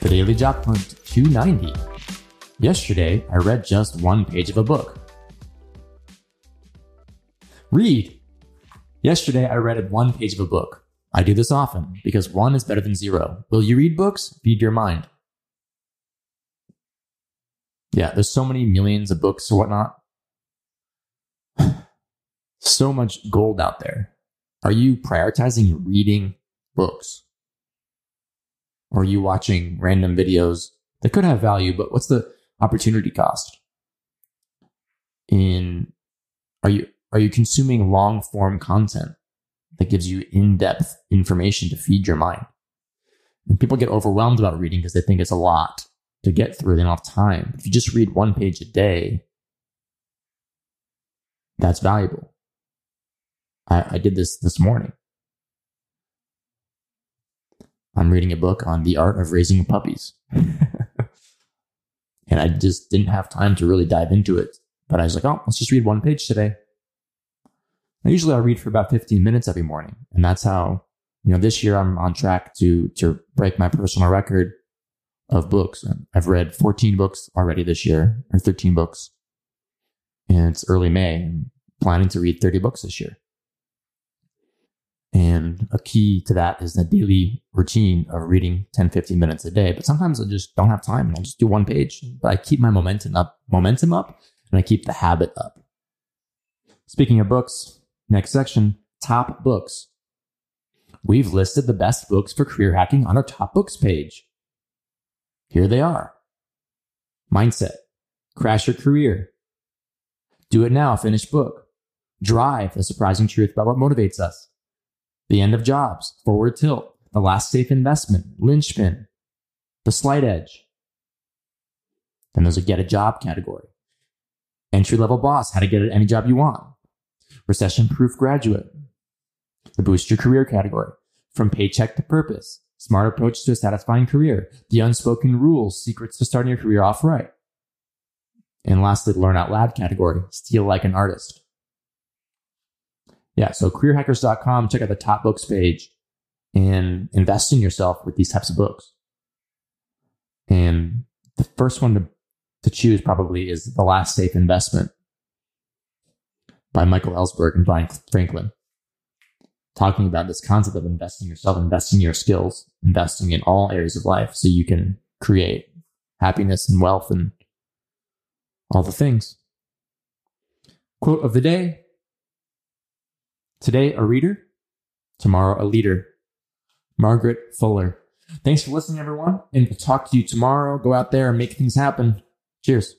Daily Job Hunt 290. Yesterday, I read just one page of a book. Read. Yesterday, I read one page of a book. I do this often because one is better than zero. Will you read books? Feed your mind. Yeah, there's so many millions of books or whatnot. so much gold out there. Are you prioritizing reading books? Or are you watching random videos that could have value, but what's the opportunity cost? In are you are you consuming long form content that gives you in-depth information to feed your mind? And people get overwhelmed about reading because they think it's a lot to get through. They don't have time. If you just read one page a day, that's valuable. I, I did this this morning. I'm reading a book on the art of raising puppies. and I just didn't have time to really dive into it. But I was like, oh, let's just read one page today. Usually I read for about 15 minutes every morning. And that's how, you know, this year I'm on track to, to break my personal record of books. I've read 14 books already this year, or 13 books. And it's early May. I'm planning to read 30 books this year. And a key to that is the daily routine of reading 10, 15 minutes a day. But sometimes I just don't have time and I'll just do one page. But I keep my momentum up, momentum up, and I keep the habit up. Speaking of books, next section, top books. We've listed the best books for career hacking on our top books page. Here they are. Mindset. Crash your career. Do it now. Finish book. Drive. The surprising truth about what motivates us. The End of Jobs, Forward Tilt, The Last Safe Investment, Linchpin, The Slight Edge. Then there's a Get a Job category. Entry Level Boss, How to Get at Any Job You Want. Recession Proof Graduate. The Boost Your Career category. From Paycheck to Purpose, Smart Approach to a Satisfying Career. The Unspoken Rules, Secrets to Starting Your Career Off Right. And lastly, Learn Out Loud category, Steal Like an Artist. Yeah. So careerhackers.com, check out the top books page and invest in yourself with these types of books. And the first one to, to choose probably is The Last Safe Investment by Michael Ellsberg and Bryan Franklin. Talking about this concept of investing yourself, investing your skills, investing in all areas of life so you can create happiness and wealth and all the things. Quote of the day Today, a reader. Tomorrow, a leader. Margaret Fuller. Thanks for listening, everyone. And we'll talk to you tomorrow. Go out there and make things happen. Cheers.